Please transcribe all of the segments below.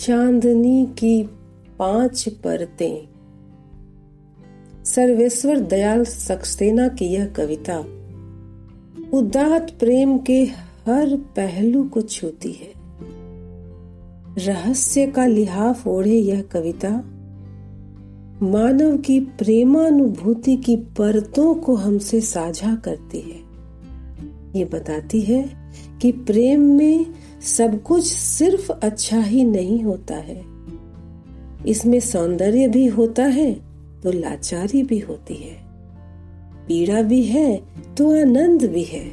चांदनी की पाँच परतें। सर्वेश्वर दयाल सक्सेना की यह कविता उदात प्रेम के हर पहलू को छूती है। रहस्य का लिहाफ ओढ़े यह कविता, मानव की प्रेमानुभूति की परतों को हमसे साझा करती है। ये बताती है कि प्रेम में सब कुछ सिर्फ़ अच्छा ही नहीं होता है। इसमें सौंदर्य भी होता है तो लाचारी भी होती है। पीड़ा भी है तो आनंद भी है।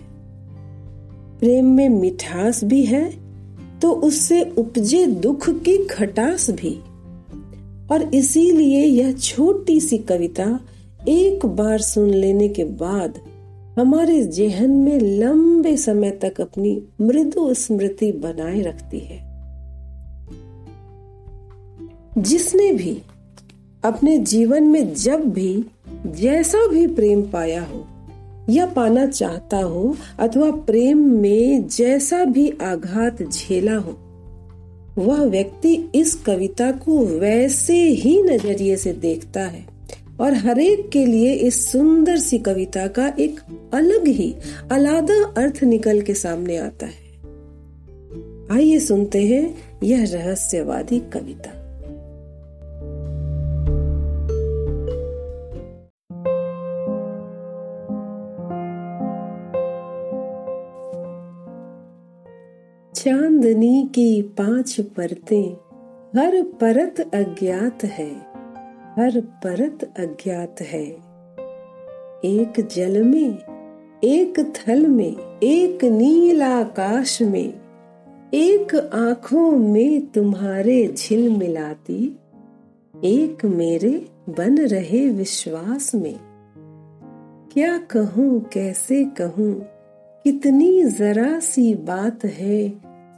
प्रेम में मिठास भी है तो उससे उपजे दुख की खटास भी। और इसीलिए यह छोटी सी कविता एक बार सुन लेने के बाद हमारे जेहन में लंबे समय तक अपनी मृदु स्मृति बनाए रखती है। जिसने भी अपने जीवन में जब भी जैसा भी प्रेम पाया हो या पाना चाहता हो अथवा प्रेम में जैसा भी आघात झेला हो, वह व्यक्ति इस कविता को वैसे ही नज़रिए से देखता है। और हरेक के लिए इस सुंदर सी कविता का एक अलग ही अलादा अर्थ निकल के सामने आता है। आइए सुनते हैं यह रहस्यवादी कविता। चांदनी की पाँच परतें, हर परत अज्ञात है। हर परत अज्ञात है। एक जल में, एक थल में, एक नील आकाश में, एक आँखों में तुम्हारे झिल मिलाती, एक मेरे बन रहे विश्वास में। क्या कहूँ, कैसे कहूँ, कितनी जरा सी बात है,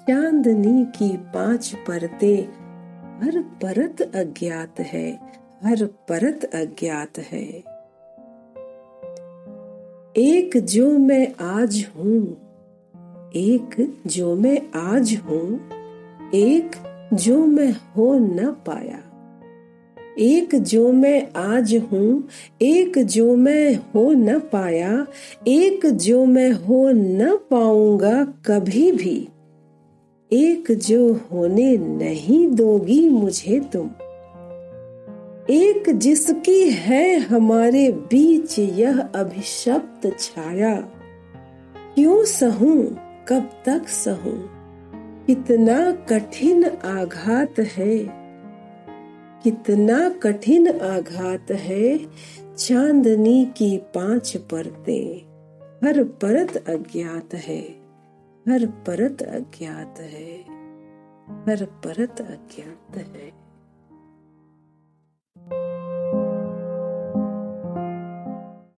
चांदनी की पाँच परतें, हर परत अज्ञात है। हर परत अज्ञात है। एक जो मैं आज हूँ, एक जो मैं आज हूँ, एक जो मैं हो न पाया। एक जो मैं आज हूँ, एक जो मैं हो न पाया, एक जो मैं हो न पाऊँगा कभी भी। एक जो होने नहीं दोगी मुझे तुम। एक जिसकी है हमारे बीच यह अभिशप्त छाया। क्यों सहूं? कब तक सहूं? कितना कठिन आघात है। कितना कठिन आघात है चांदनी की पाँच परतें। हर परत अज्ञात है। हर परत अज्ञात है। हर परत अज्ञात है।